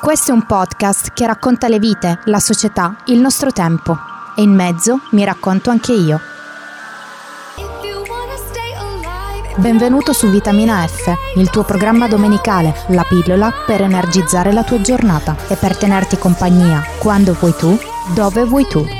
Questo è un podcast che racconta le vite, la società, il nostro tempo. E in mezzo mi racconto anche io. Benvenuto su Vitamina F, il tuo programma domenicale, la pillola per energizzare la tua giornata e per tenerti compagnia quando vuoi tu, dove vuoi tu.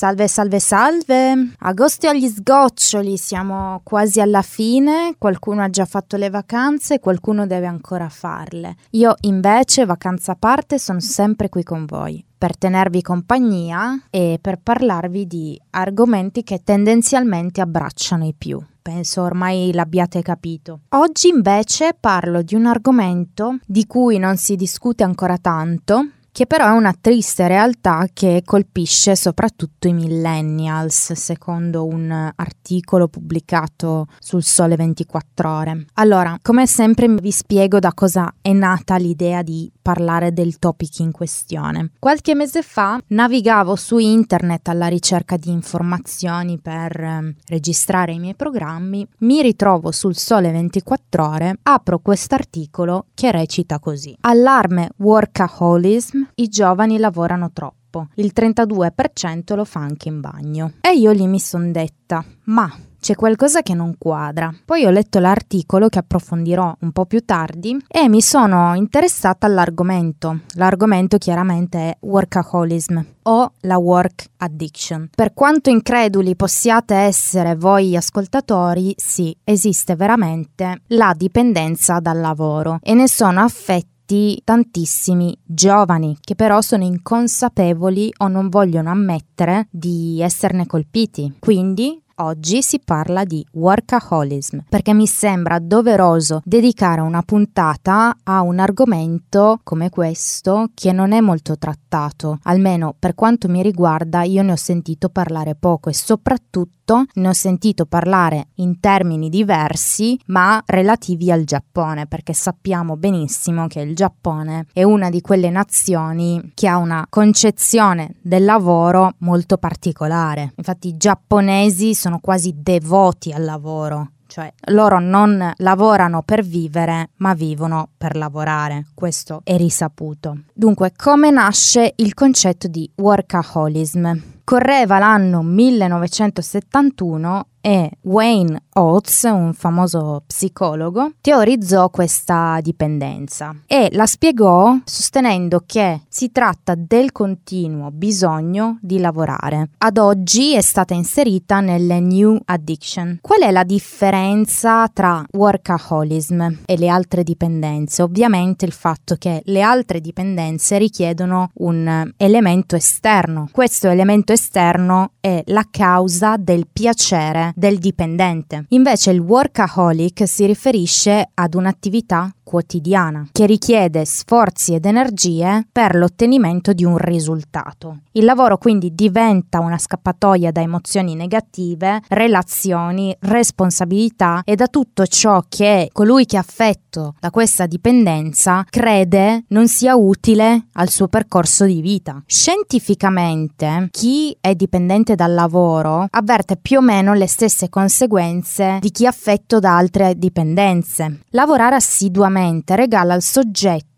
Salve, salve, salve! Agosto agli sgoccioli, siamo quasi alla fine, qualcuno ha già fatto le vacanze, qualcuno deve ancora farle. Io invece, vacanza a parte, sono sempre qui con voi per tenervi compagnia e per parlarvi di argomenti che tendenzialmente abbracciano i più. Penso ormai l'abbiate capito. Oggi invece parlo di un argomento di cui non si discute ancora tanto, che però è una triste realtà che colpisce soprattutto i millennials, secondo un articolo pubblicato sul Sole 24 ore. Allora, come sempre vi spiego da cosa è nata l'idea di parlare del topic in questione. Qualche mese fa navigavo su internet alla ricerca di informazioni per eh, registrare i miei programmi, mi ritrovo sul Sole 24 ore, apro quest'articolo che recita così: Allarme workaholism i giovani lavorano troppo. Il 32% lo fa anche in bagno. E io lì mi son detta, ma c'è qualcosa che non quadra. Poi ho letto l'articolo che approfondirò un po' più tardi e mi sono interessata all'argomento. L'argomento chiaramente è workaholism o la work addiction. Per quanto increduli possiate essere voi ascoltatori, sì, esiste veramente la dipendenza dal lavoro e ne sono affetti tantissimi giovani che però sono inconsapevoli o non vogliono ammettere di esserne colpiti. Quindi Oggi si parla di workaholism perché mi sembra doveroso dedicare una puntata a un argomento come questo che non è molto trattato, almeno per quanto mi riguarda io ne ho sentito parlare poco e soprattutto ne ho sentito parlare in termini diversi ma relativi al Giappone perché sappiamo benissimo che il Giappone è una di quelle nazioni che ha una concezione del lavoro molto particolare. Infatti i giapponesi sono sono quasi devoti al lavoro, cioè loro non lavorano per vivere, ma vivono per lavorare. Questo è risaputo. Dunque, come nasce il concetto di workaholism? Correva l'anno 1971 e Wayne Oates, un famoso psicologo, teorizzò questa dipendenza e la spiegò sostenendo che si tratta del continuo bisogno di lavorare. Ad oggi è stata inserita nelle New Addiction. Qual è la differenza tra workaholism e le altre dipendenze? Ovviamente il fatto che le altre dipendenze richiedono un elemento esterno. Questo elemento esterno è la causa del piacere del dipendente. Invece il workaholic si riferisce ad un'attività quotidiana che richiede sforzi ed energie per l'ottenimento di un risultato. Il lavoro quindi diventa una scappatoia da emozioni negative, relazioni, responsabilità e da tutto ciò che colui che è affetto da questa dipendenza crede non sia utile al suo percorso di vita. Scientificamente chi è dipendente dal lavoro avverte più o meno le stesse conseguenze di chi affetto da altre dipendenze. Lavorare assiduamente regala al soggetto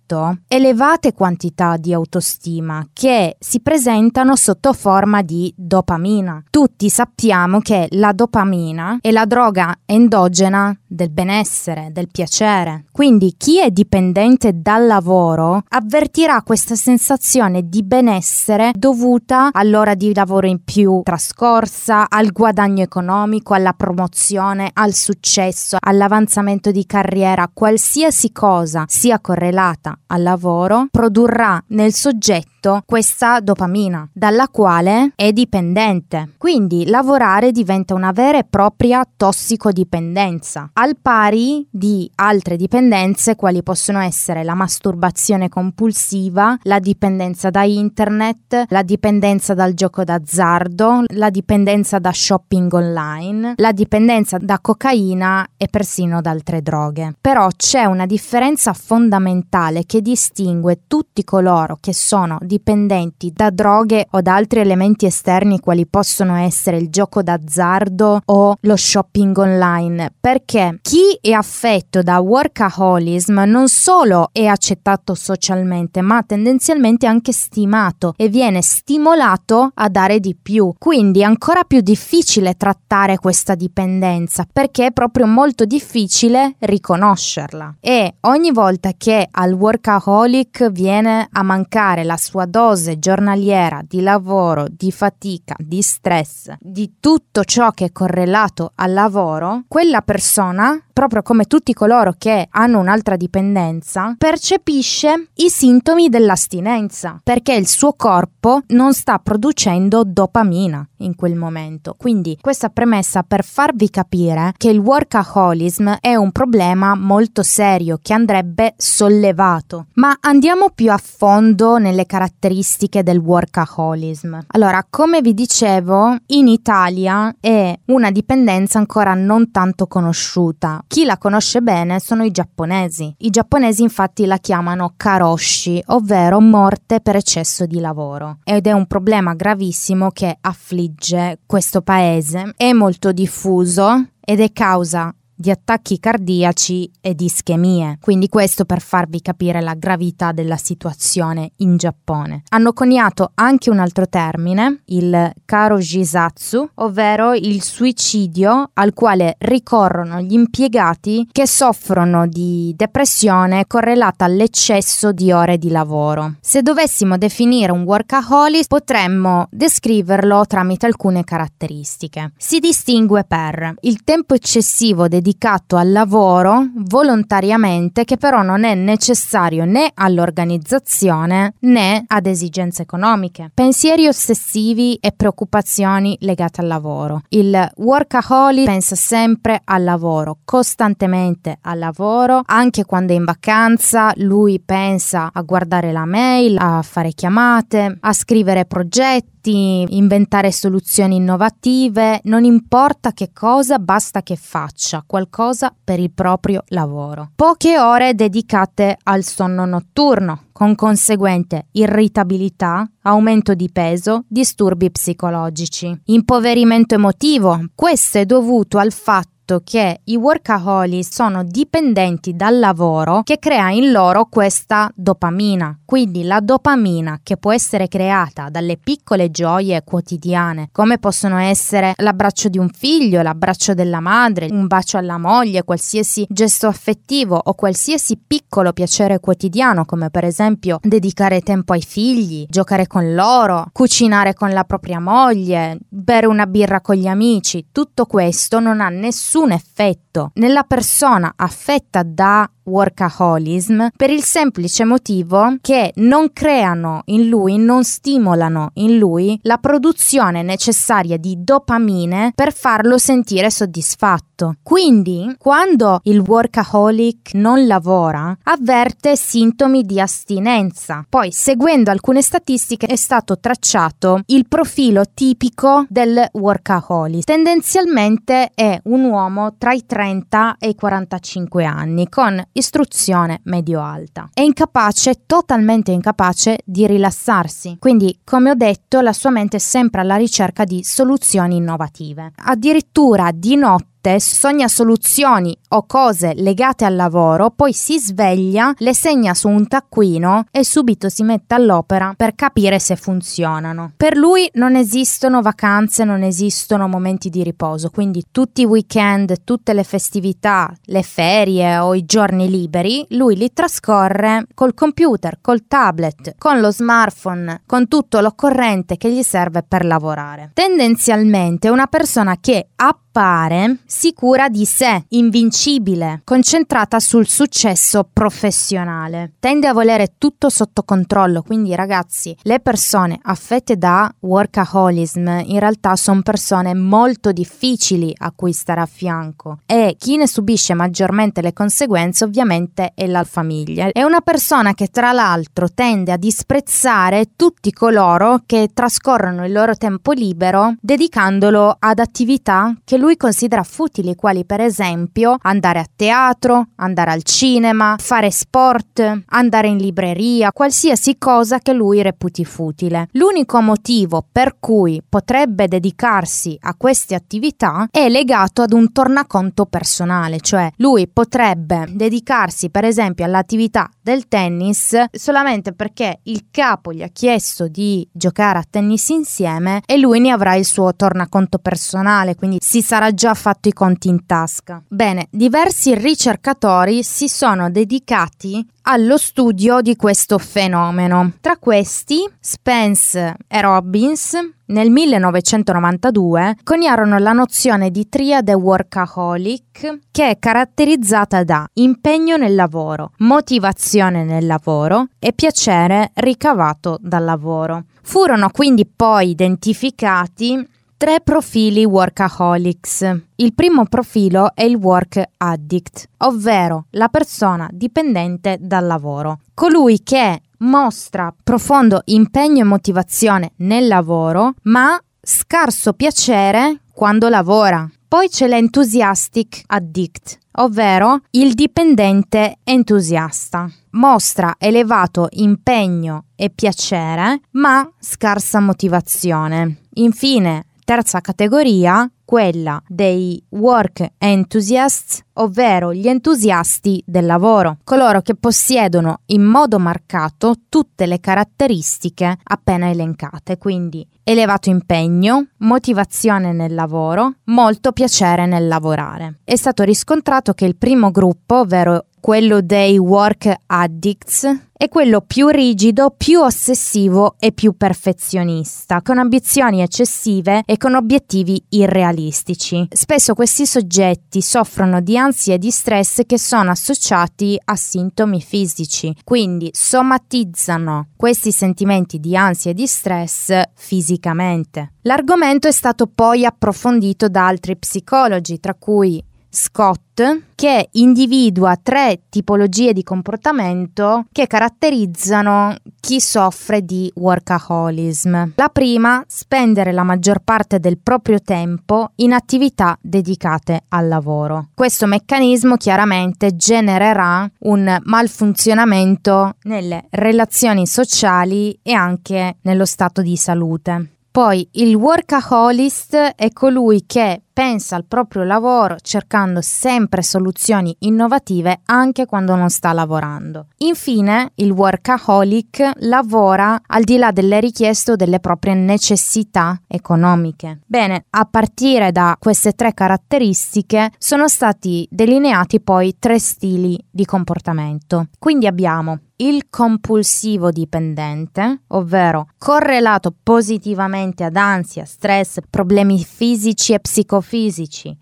elevate quantità di autostima che si presentano sotto forma di dopamina. Tutti sappiamo che la dopamina è la droga endogena del benessere, del piacere. Quindi chi è dipendente dal lavoro avvertirà questa sensazione di benessere dovuta all'ora di lavoro in più trascorsa, al guadagno economico, alla promozione, al successo, all'avanzamento di carriera, qualsiasi cosa sia correlata al lavoro produrrà nel soggetto questa dopamina dalla quale è dipendente. Quindi lavorare diventa una vera e propria tossicodipendenza al pari di altre dipendenze quali possono essere la masturbazione compulsiva, la dipendenza da internet, la dipendenza dal gioco d'azzardo, la dipendenza da shopping online, la dipendenza da cocaina e persino da altre droghe. Però c'è una differenza fondamentale che distingue tutti coloro che sono dipendenti da droghe o da altri elementi esterni quali possono essere il gioco d'azzardo o lo shopping online, perché chi è affetto da workaholism non solo è accettato socialmente, ma tendenzialmente anche stimato e viene stimolato a dare di più. Quindi è ancora più difficile trattare questa dipendenza perché è proprio molto difficile riconoscerla. E ogni volta che al workaholic viene a mancare la sua dose giornaliera di lavoro, di fatica, di stress, di tutto ciò che è correlato al lavoro, quella persona proprio come tutti coloro che hanno un'altra dipendenza, percepisce i sintomi dell'astinenza perché il suo corpo non sta producendo dopamina in quel momento. Quindi questa premessa per farvi capire che il workaholism è un problema molto serio che andrebbe sollevato. Ma andiamo più a fondo nelle caratteristiche del workaholism. Allora, come vi dicevo, in Italia è una dipendenza ancora non tanto conosciuta. Chi la conosce bene sono i giapponesi. I giapponesi infatti la chiamano karoshi, ovvero morte per eccesso di lavoro. Ed è un problema gravissimo che affligge questo paese. È molto diffuso ed è causa di attacchi cardiaci e di ischemie. Quindi questo per farvi capire la gravità della situazione in Giappone. Hanno coniato anche un altro termine, il karojisatsu, ovvero il suicidio al quale ricorrono gli impiegati che soffrono di depressione correlata all'eccesso di ore di lavoro. Se dovessimo definire un workaholic potremmo descriverlo tramite alcune caratteristiche. Si distingue per il tempo eccessivo dedicato dedicato al lavoro volontariamente che però non è necessario né all'organizzazione né ad esigenze economiche. Pensieri ossessivi e preoccupazioni legate al lavoro. Il workaholic pensa sempre al lavoro, costantemente al lavoro, anche quando è in vacanza lui pensa a guardare la mail, a fare chiamate, a scrivere progetti inventare soluzioni innovative, non importa che cosa, basta che faccia qualcosa per il proprio lavoro. Poche ore dedicate al sonno notturno, con conseguente irritabilità, aumento di peso, disturbi psicologici, impoverimento emotivo. Questo è dovuto al fatto fatto che i workaholic sono dipendenti dal lavoro che crea in loro questa dopamina. Quindi la dopamina che può essere creata dalle piccole gioie quotidiane, come possono essere l'abbraccio di un figlio, l'abbraccio della madre, un bacio alla moglie, qualsiasi gesto affettivo o qualsiasi piccolo piacere quotidiano, come per esempio dedicare tempo ai figli, giocare con loro, cucinare con la propria moglie, bere una birra con gli amici, tutto questo non ha nessun nessun effetto nella persona affetta da workaholism per il semplice motivo che non creano in lui, non stimolano in lui la produzione necessaria di dopamine per farlo sentire soddisfatto. Quindi, quando il workaholic non lavora, avverte sintomi di astinenza. Poi, seguendo alcune statistiche, è stato tracciato il profilo tipico del workaholic. Tendenzialmente è un uomo tra i 30 e i 45 anni, con istruzione medio-alta. È incapace, totalmente incapace di rilassarsi. Quindi, come ho detto, la sua mente è sempre alla ricerca di soluzioni innovative. Addirittura di notte notte sogna soluzioni o cose legate al lavoro, poi si sveglia, le segna su un taccuino e subito si mette all'opera per capire se funzionano. Per lui non esistono vacanze, non esistono momenti di riposo, quindi tutti i weekend, tutte le festività, le ferie o i giorni liberi, lui li trascorre col computer, col tablet, con lo smartphone, con tutto l'occorrente che gli serve per lavorare. Tendenzialmente una persona che appare sicura di sé, invincibile, concentrata sul successo professionale. Tende a volere tutto sotto controllo, quindi ragazzi, le persone affette da workaholism in realtà sono persone molto difficili a cui stare a fianco e chi ne subisce maggiormente le conseguenze ovviamente è la famiglia. È una persona che tra l'altro tende a disprezzare tutti coloro che trascorrono il loro tempo libero dedicandolo ad attività che lui considera futili, quali per esempio andare a teatro, andare al cinema, fare sport, andare in libreria, qualsiasi cosa che lui reputi futile. L'unico motivo per cui potrebbe dedicarsi a queste attività è legato ad un tornaconto personale, cioè lui potrebbe dedicarsi per esempio all'attività del tennis solamente perché il capo gli ha chiesto di giocare a tennis insieme e lui ne avrà il suo tornaconto personale, quindi si sarà già fatto i conti in tasca. Bene, diversi ricercatori si sono dedicati allo studio di questo fenomeno. Tra questi, Spence e Robbins nel 1992 coniarono la nozione di triade workaholic che è caratterizzata da impegno nel lavoro, motivazione nel lavoro e piacere ricavato dal lavoro. Furono quindi poi identificati tre profili workaholics. Il primo profilo è il work addict, ovvero la persona dipendente dal lavoro, colui che mostra profondo impegno e motivazione nel lavoro, ma scarso piacere quando lavora. Poi c'è l'enthusiastic addict, ovvero il dipendente entusiasta. Mostra elevato impegno e piacere, ma scarsa motivazione. Infine, terza categoria, quella dei work enthusiasts, ovvero gli entusiasti del lavoro, coloro che possiedono in modo marcato tutte le caratteristiche appena elencate, quindi elevato impegno, motivazione nel lavoro, molto piacere nel lavorare. È stato riscontrato che il primo gruppo, ovvero quello dei work addicts, è quello più rigido, più ossessivo e più perfezionista, con ambizioni eccessive e con obiettivi irrealistici. Spesso questi soggetti soffrono di ansia e di stress che sono associati a sintomi fisici, quindi somatizzano questi sentimenti di ansia e di stress fisicamente. L'argomento è stato poi approfondito da altri psicologi, tra cui Scott che individua tre tipologie di comportamento che caratterizzano chi soffre di workaholism. La prima, spendere la maggior parte del proprio tempo in attività dedicate al lavoro. Questo meccanismo chiaramente genererà un malfunzionamento nelle relazioni sociali e anche nello stato di salute. Poi il workaholist è colui che pensa al proprio lavoro cercando sempre soluzioni innovative anche quando non sta lavorando. Infine, il workaholic lavora al di là delle richieste o delle proprie necessità economiche. Bene, a partire da queste tre caratteristiche sono stati delineati poi tre stili di comportamento. Quindi abbiamo il compulsivo dipendente, ovvero correlato positivamente ad ansia, stress, problemi fisici e psicofisici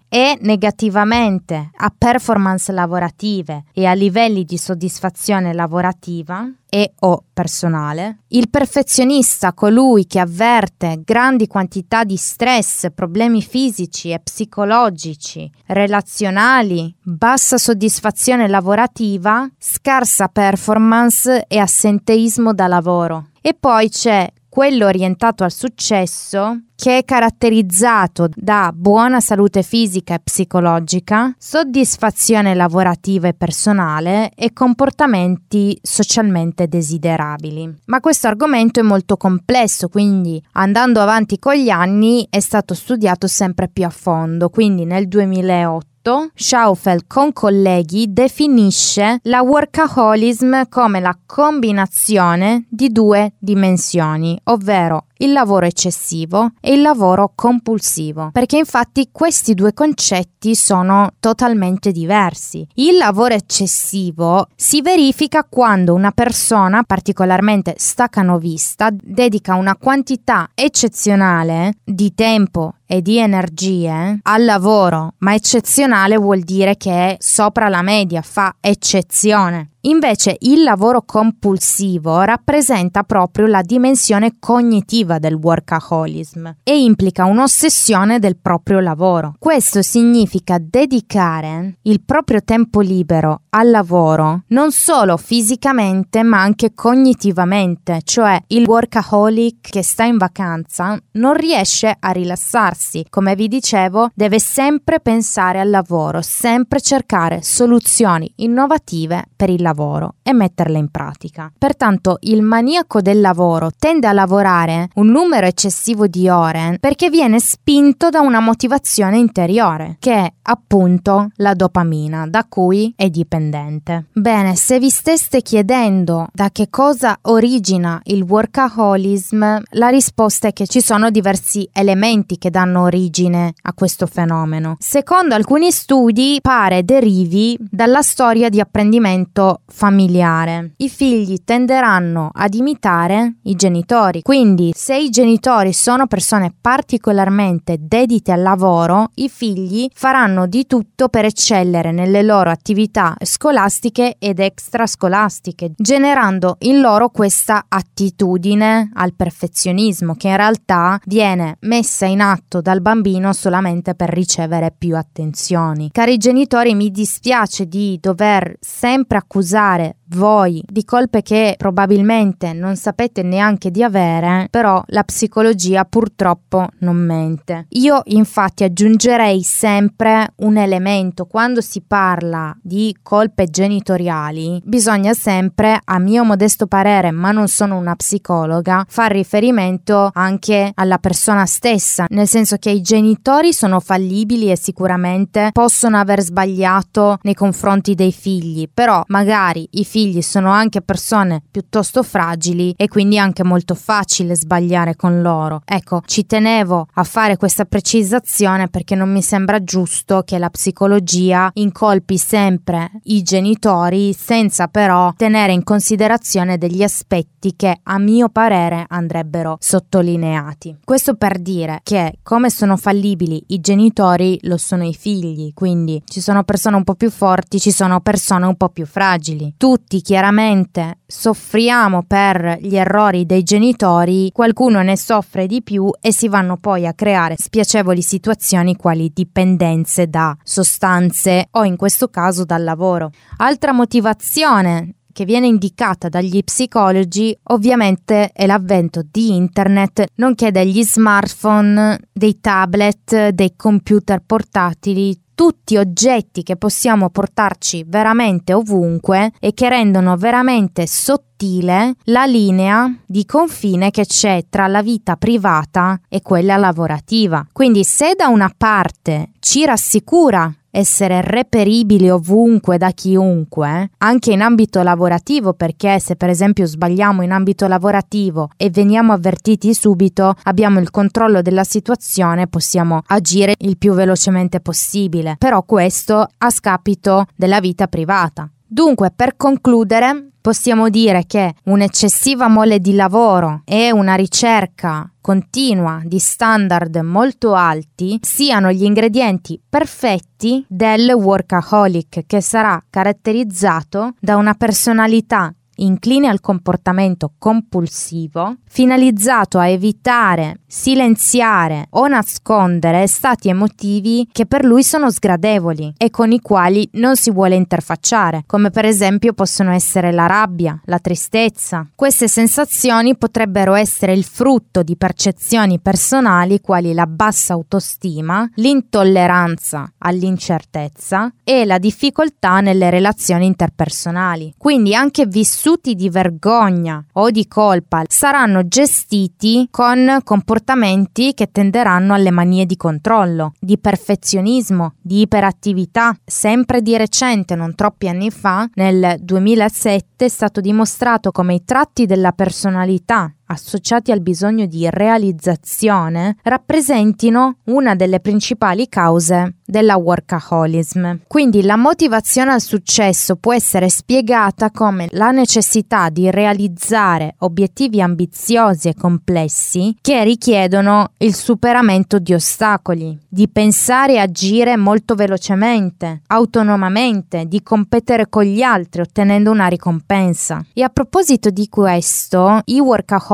e negativamente a performance lavorative e a livelli di soddisfazione lavorativa e o personale. Il perfezionista, colui che avverte grandi quantità di stress, problemi fisici e psicologici, relazionali, bassa soddisfazione lavorativa, scarsa performance e assenteismo da lavoro. E poi c'è quello orientato al successo che è caratterizzato da buona salute fisica e psicologica, soddisfazione lavorativa e personale e comportamenti socialmente desiderabili. Ma questo argomento è molto complesso, quindi andando avanti con gli anni è stato studiato sempre più a fondo, quindi nel 2008 Schaufel con colleghi definisce la workaholism come la combinazione di due dimensioni, ovvero il lavoro eccessivo e il lavoro compulsivo, perché infatti questi due concetti sono totalmente diversi. Il lavoro eccessivo si verifica quando una persona particolarmente staccanovista dedica una quantità eccezionale di tempo e di energie al lavoro, ma eccezionale vuol dire che è sopra la media, fa eccezione. Invece il lavoro compulsivo rappresenta proprio la dimensione cognitiva del workaholism e implica un'ossessione del proprio lavoro. Questo significa dedicare il proprio tempo libero al lavoro non solo fisicamente ma anche cognitivamente, cioè il workaholic che sta in vacanza non riesce a rilassarsi, come vi dicevo, deve sempre pensare al lavoro, sempre cercare soluzioni innovative per il lavoro lavoro e metterle in pratica. Pertanto il maniaco del lavoro tende a lavorare un numero eccessivo di ore perché viene spinto da una motivazione interiore, che è appunto la dopamina, da cui è dipendente. Bene, se vi steste chiedendo da che cosa origina il workaholism, la risposta è che ci sono diversi elementi che danno origine a questo fenomeno. Secondo alcuni studi pare derivi dalla storia di apprendimento familiare. I figli tenderanno ad imitare i genitori, quindi se i genitori sono persone particolarmente dedite al lavoro, i figli faranno di tutto per eccellere nelle loro attività scolastiche ed extrascolastiche, generando in loro questa attitudine al perfezionismo che in realtà viene messa in atto dal bambino solamente per ricevere più attenzioni. Cari genitori, mi dispiace di dover sempre accusare accusare voi di colpe che probabilmente non sapete neanche di avere, però la psicologia purtroppo non mente. Io infatti aggiungerei sempre un elemento quando si parla di colpe genitoriali, bisogna sempre, a mio modesto parere, ma non sono una psicologa, far riferimento anche alla persona stessa, nel senso che i genitori sono fallibili e sicuramente possono aver sbagliato nei confronti dei figli, però magari i figli sono anche persone piuttosto fragili e quindi anche molto facile sbagliare con loro. Ecco, ci tenevo a fare questa precisazione perché non mi sembra giusto che la psicologia incolpi sempre i genitori senza però tenere in considerazione degli aspetti che a mio parere andrebbero sottolineati. Questo per dire che come sono fallibili i genitori lo sono i figli, quindi ci sono persone un po' più forti, ci sono persone un po' più fragili. Tutti tutti chiaramente soffriamo per gli errori dei genitori, qualcuno ne soffre di più e si vanno poi a creare spiacevoli situazioni quali dipendenze da sostanze o in questo caso dal lavoro. Altra motivazione che viene indicata dagli psicologi ovviamente è l'avvento di internet, nonché degli smartphone, dei tablet, dei computer portatili, tutti oggetti che possiamo portarci veramente ovunque e che rendono veramente sottile la linea di confine che c'è tra la vita privata e quella lavorativa. Quindi se da una parte ci rassicura essere reperibili ovunque da chiunque, anche in ambito lavorativo, perché se per esempio sbagliamo in ambito lavorativo e veniamo avvertiti subito, abbiamo il controllo della situazione, possiamo agire il più velocemente possibile. Però questo a scapito della vita privata. Dunque, per concludere, possiamo dire che un'eccessiva mole di lavoro e una ricerca continua di standard molto alti siano gli ingredienti perfetti del workaholic che sarà caratterizzato da una personalità incline al comportamento compulsivo, finalizzato a evitare, silenziare o nascondere stati emotivi che per lui sono sgradevoli e con i quali non si vuole interfacciare, come per esempio possono essere la rabbia, la tristezza. Queste sensazioni potrebbero essere il frutto di percezioni personali quali la bassa autostima, l'intolleranza all'incertezza e la difficoltà nelle relazioni interpersonali. Quindi anche vissuti vissuti di vergogna o di colpa saranno gestiti con comportamenti che tenderanno alle manie di controllo, di perfezionismo, di iperattività. Sempre di recente, non troppi anni fa, nel 2007 è stato dimostrato come i tratti della personalità associati al bisogno di realizzazione rappresentino una delle principali cause della workaholism. Quindi la motivazione al successo può essere spiegata come la necessità di realizzare obiettivi ambiziosi e complessi che richiedono il superamento di ostacoli, di pensare e agire molto velocemente, autonomamente, di competere con gli altri ottenendo una ricompensa. E a proposito di questo, i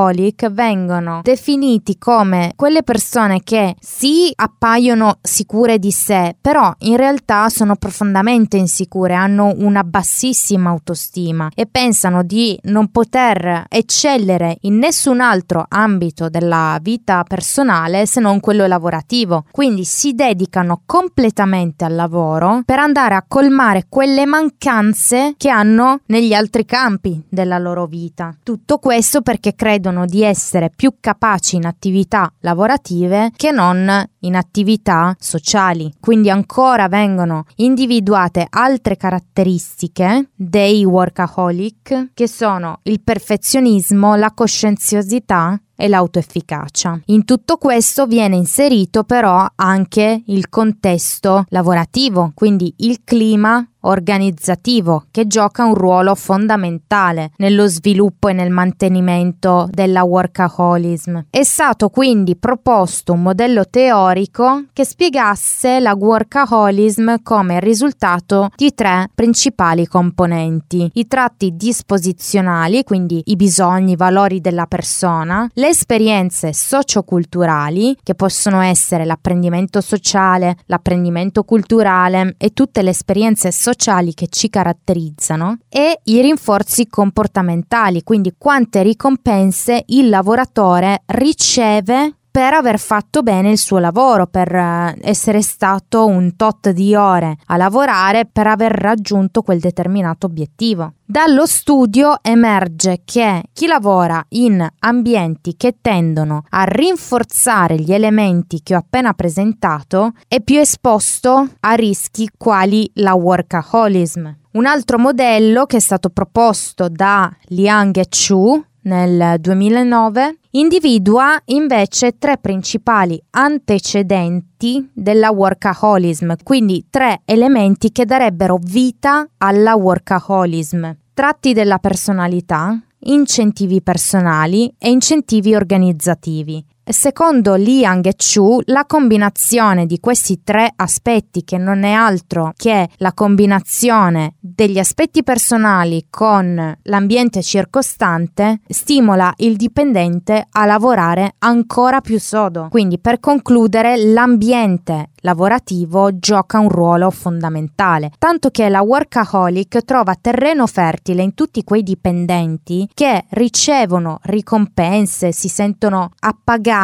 workaholic vengono definiti come quelle persone che sì appaiono sicure di sé, però in realtà sono profondamente insicure, hanno una bassissima autostima e pensano di non poter eccellere in nessun altro ambito della vita personale se non quello lavorativo. Quindi si dedicano completamente al lavoro per andare a colmare quelle mancanze che hanno negli altri campi della loro vita. Tutto questo perché credono di essere più capaci in attività lavorative che non in attività sociali. Quindi ancora vengono individuate altre caratteristiche dei workaholic che sono il perfezionismo, la coscienziosità e l'autoefficacia. In tutto questo viene inserito però anche il contesto lavorativo, quindi il clima organizzativo che gioca un ruolo fondamentale nello sviluppo e nel mantenimento della workaholism. È stato quindi proposto un modello teorico che spiegasse la workaholism come risultato di tre principali componenti: i tratti disposizionali, quindi i bisogni, i valori della persona, le esperienze socioculturali, che possono essere l'apprendimento sociale, l'apprendimento culturale e tutte le esperienze sociali sociali che ci caratterizzano e i rinforzi comportamentali, quindi quante ricompense il lavoratore riceve per aver fatto bene il suo lavoro, per eh, essere stato un tot di ore a lavorare per aver raggiunto quel determinato obiettivo. Dallo studio emerge che chi lavora in ambienti che tendono a rinforzare gli elementi che ho appena presentato è più esposto a rischi quali la workaholism. Un altro modello che è stato proposto da Liang e Chu nel 2009 individua invece tre principali antecedenti della workaholism, quindi tre elementi che darebbero vita alla workaholism. Tratti della personalità, incentivi personali e incentivi organizzativi. Secondo Liang e Chu, la combinazione di questi tre aspetti, che non è altro che la combinazione degli aspetti personali con l'ambiente circostante, stimola il dipendente a lavorare ancora più sodo. Quindi, per concludere, l'ambiente lavorativo gioca un ruolo fondamentale, tanto che la workaholic trova terreno fertile in tutti quei dipendenti che ricevono ricompense, si sentono appagati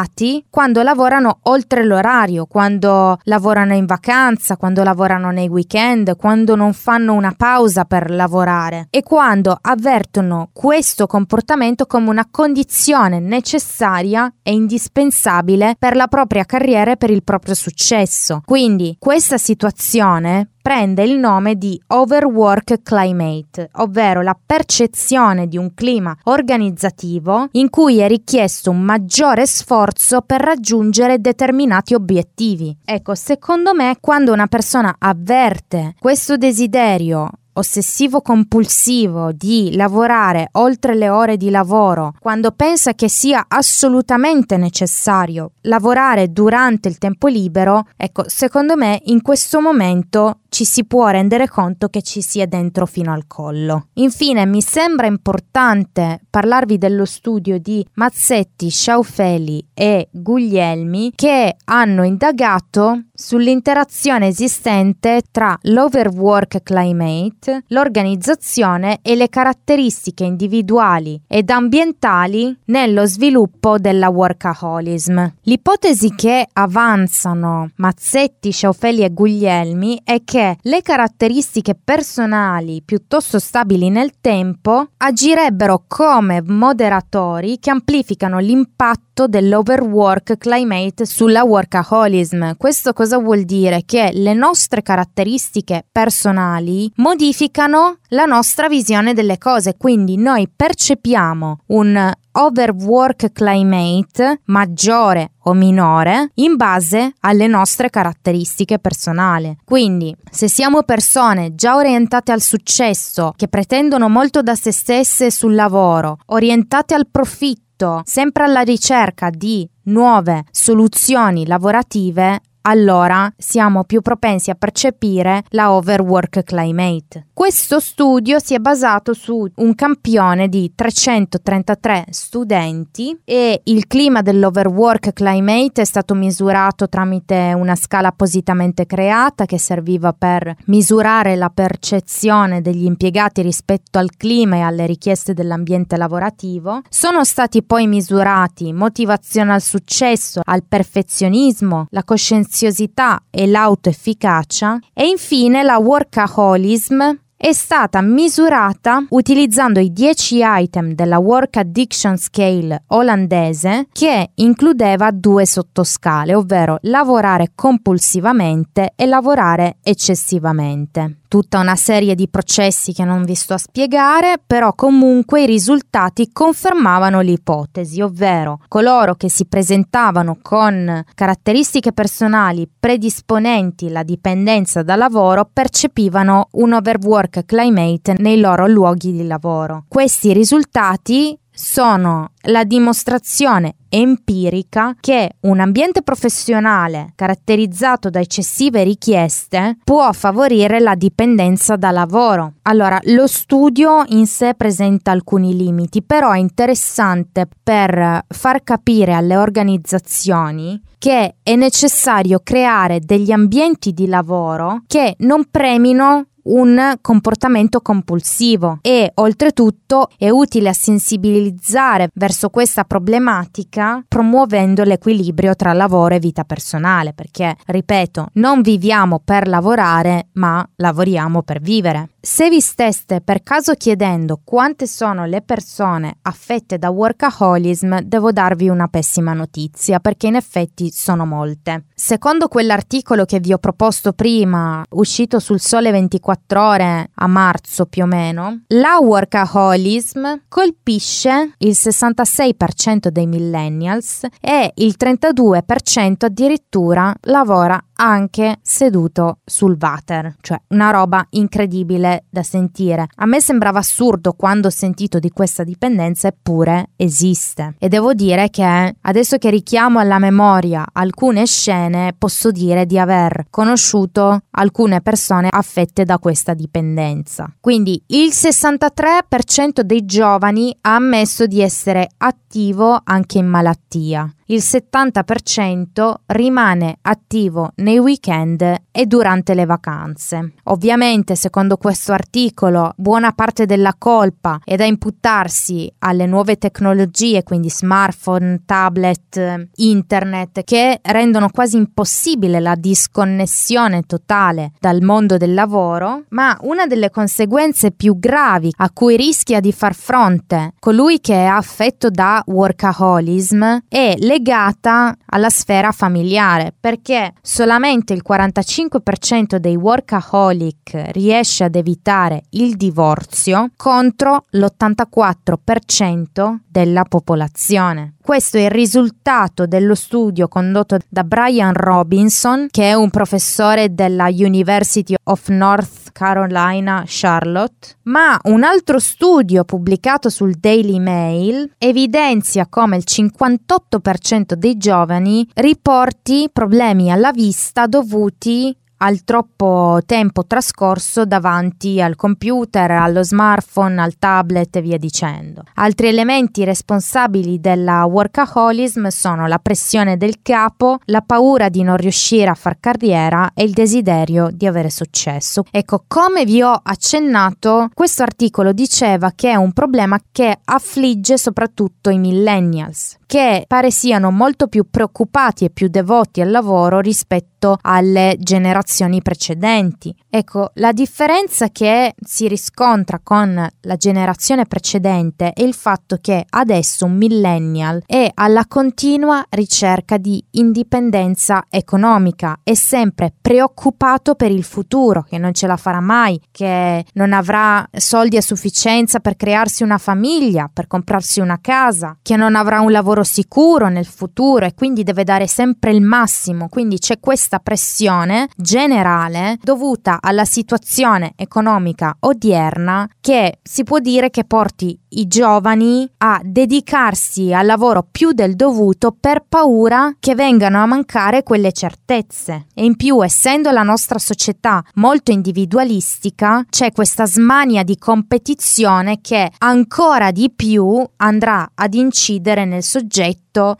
quando lavorano oltre l'orario, quando lavorano in vacanza, quando lavorano nei weekend, quando non fanno una pausa per lavorare e quando avvertono questo comportamento come una condizione necessaria e indispensabile per la propria carriera e per il proprio successo. Quindi questa situazione prende il nome di overwork climate, ovvero la percezione di un clima organizzativo in cui è richiesto un maggiore sforzo per raggiungere determinati obiettivi. Ecco, secondo me quando una persona avverte questo desiderio ossessivo compulsivo di lavorare oltre le ore di lavoro, quando pensa che sia assolutamente necessario lavorare durante il tempo libero, ecco, secondo me in questo momento ci si può rendere conto che ci sia dentro fino al collo. Infine mi sembra importante parlarvi dello studio di Mazzetti, Sciaufeli e Guglielmi che hanno indagato sull'interazione esistente tra l'overwork climate, l'organizzazione e le caratteristiche individuali ed ambientali nello sviluppo della workaholism. L'ipotesi che avanzano Mazzetti, Sciaufeli e Guglielmi è che le caratteristiche personali piuttosto stabili nel tempo agirebbero come moderatori che amplificano l'impatto dell'overwork climate sulla workaholism. Questo cosa vuol dire? Che le nostre caratteristiche personali modificano modificano la nostra visione delle cose, quindi noi percepiamo un overwork climate maggiore o minore in base alle nostre caratteristiche personali. Quindi, se siamo persone già orientate al successo, che pretendono molto da se stesse sul lavoro, orientate al profitto, sempre alla ricerca di nuove soluzioni lavorative, allora siamo più propensi a percepire la overwork climate. Questo studio si è basato su un campione di 333 studenti e il clima dell'overwork climate è stato misurato tramite una scala appositamente creata che serviva per misurare la percezione degli impiegati rispetto al clima e alle richieste dell'ambiente lavorativo. Sono stati poi misurati motivazione al successo, al perfezionismo, la coscienziosità e l'autoefficacia e infine la workaholism è stata misurata utilizzando i 10 item della Work Addiction Scale olandese che includeva due sottoscale, ovvero lavorare compulsivamente e lavorare eccessivamente tutta una serie di processi che non vi sto a spiegare, però comunque i risultati confermavano l'ipotesi, ovvero coloro che si presentavano con caratteristiche personali predisponenti alla dipendenza da lavoro percepivano un overwork climate nei loro luoghi di lavoro. Questi risultati sono la dimostrazione empirica che un ambiente professionale caratterizzato da eccessive richieste può favorire la dipendenza da lavoro. Allora, lo studio in sé presenta alcuni limiti, però è interessante per far capire alle organizzazioni che è necessario creare degli ambienti di lavoro che non premino un comportamento compulsivo. E oltretutto è utile a sensibilizzare verso questa problematica promuovendo l'equilibrio tra lavoro e vita personale perché ripeto non viviamo per lavorare ma lavoriamo per vivere se vi steste per caso chiedendo quante sono le persone affette da workaholism, devo darvi una pessima notizia perché in effetti sono molte. Secondo quell'articolo che vi ho proposto prima, uscito sul Sole 24 ore a marzo più o meno, la workaholism colpisce il 66% dei millennials e il 32% addirittura lavora anche seduto sul water, cioè una roba incredibile da sentire. A me sembrava assurdo quando ho sentito di questa dipendenza, eppure esiste. E devo dire che adesso che richiamo alla memoria alcune scene, posso dire di aver conosciuto alcune persone affette da questa dipendenza. Quindi il 63% dei giovani ha ammesso di essere attivo anche in malattia il 70% rimane attivo nei weekend e durante le vacanze. Ovviamente, secondo questo articolo, buona parte della colpa è da imputarsi alle nuove tecnologie, quindi smartphone, tablet, internet, che rendono quasi impossibile la disconnessione totale dal mondo del lavoro, ma una delle conseguenze più gravi a cui rischia di far fronte colui che è affetto da workaholism è legata legata alla sfera familiare perché solamente il 45% dei workaholic riesce ad evitare il divorzio contro l'84% della popolazione. Questo è il risultato dello studio condotto da Brian Robinson, che è un professore della University of North Carolina Charlotte, ma un altro studio pubblicato sul Daily Mail evidenzia come il 58% dei giovani riporti problemi alla vista dovuti al troppo tempo trascorso davanti al computer, allo smartphone, al tablet e via dicendo. Altri elementi responsabili della workaholism sono la pressione del capo, la paura di non riuscire a far carriera e il desiderio di avere successo. Ecco, come vi ho accennato, questo articolo diceva che è un problema che affligge soprattutto i millennials, che pare siano molto più preoccupati e più devoti al lavoro rispetto alle generazioni precedenti. Ecco, la differenza che si riscontra con la generazione precedente è il fatto che adesso un millennial è alla continua ricerca di indipendenza economica, è sempre preoccupato per il futuro, che non ce la farà mai, che non avrà soldi a sufficienza per crearsi una famiglia, per comprarsi una casa, che non avrà un lavoro sicuro nel futuro e quindi deve dare sempre il massimo. Quindi c'è questa pressione generale dovuta alla situazione economica odierna che si può dire che porti i giovani a dedicarsi al lavoro più del dovuto per paura che vengano a mancare quelle certezze. E in più, essendo la nostra società molto individualistica, c'è questa smania di competizione che ancora di più andrà ad incidere nel soggetto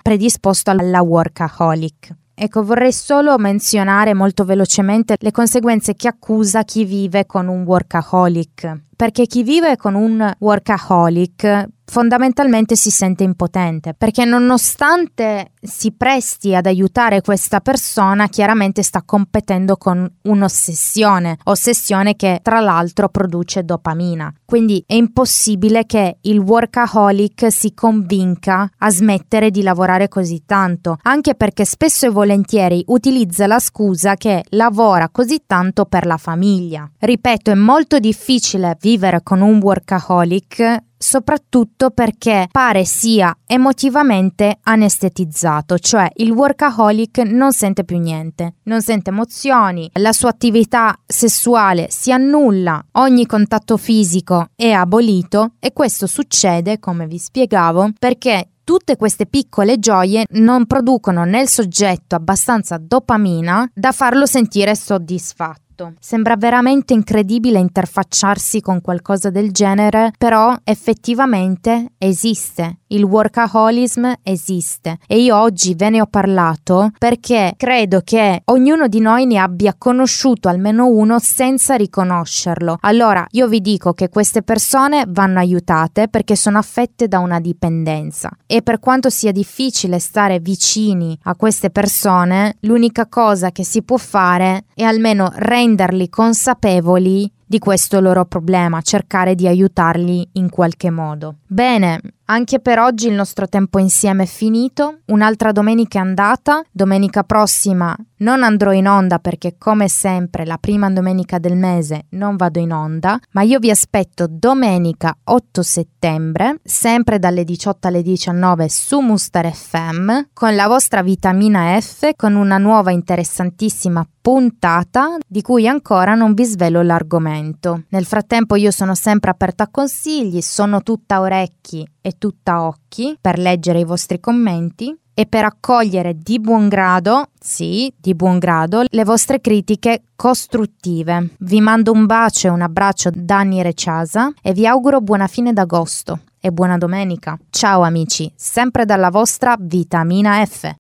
predisposto alla workaholic. Ecco, vorrei solo menzionare molto velocemente le conseguenze che accusa chi vive con un workaholic, perché chi vive con un workaholic fondamentalmente si sente impotente perché nonostante si presti ad aiutare questa persona chiaramente sta competendo con un'ossessione, ossessione che tra l'altro produce dopamina. Quindi è impossibile che il workaholic si convinca a smettere di lavorare così tanto, anche perché spesso e volentieri utilizza la scusa che lavora così tanto per la famiglia. Ripeto, è molto difficile vivere con un workaholic soprattutto perché pare sia emotivamente anestetizzato, cioè il workaholic non sente più niente, non sente emozioni, la sua attività sessuale si annulla, ogni contatto fisico è abolito e questo succede, come vi spiegavo, perché tutte queste piccole gioie non producono nel soggetto abbastanza dopamina da farlo sentire soddisfatto tutto. Sembra veramente incredibile interfacciarsi con qualcosa del genere, però effettivamente esiste. Il workaholism esiste e io oggi ve ne ho parlato perché credo che ognuno di noi ne abbia conosciuto almeno uno senza riconoscerlo. Allora io vi dico che queste persone vanno aiutate perché sono affette da una dipendenza e per quanto sia difficile stare vicini a queste persone, l'unica cosa che si può fare è almeno rendere renderli consapevoli di questo loro problema, cercare di aiutarli in qualche modo. Bene, anche per oggi il nostro tempo insieme è finito, un'altra domenica è andata, domenica prossima non andrò in onda perché come sempre la prima domenica del mese non vado in onda, ma io vi aspetto domenica 8 settembre, sempre dalle 18 alle 19 su Mustar FM, con la vostra vitamina F, con una nuova interessantissima puntata di cui ancora non vi svelo l'argomento. Nel frattempo io sono sempre aperta a consigli, sono tutta orecchi e tutta occhi per leggere i vostri commenti e per accogliere di buon grado, sì, di buon grado, le vostre critiche costruttive. Vi mando un bacio e un abbraccio da Anni Reciasa e vi auguro buona fine d'agosto e buona domenica. Ciao amici, sempre dalla vostra Vitamina F.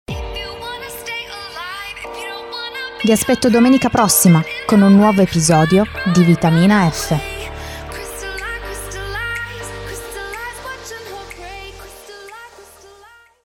Vi aspetto domenica prossima con un nuovo episodio di Vitamina F.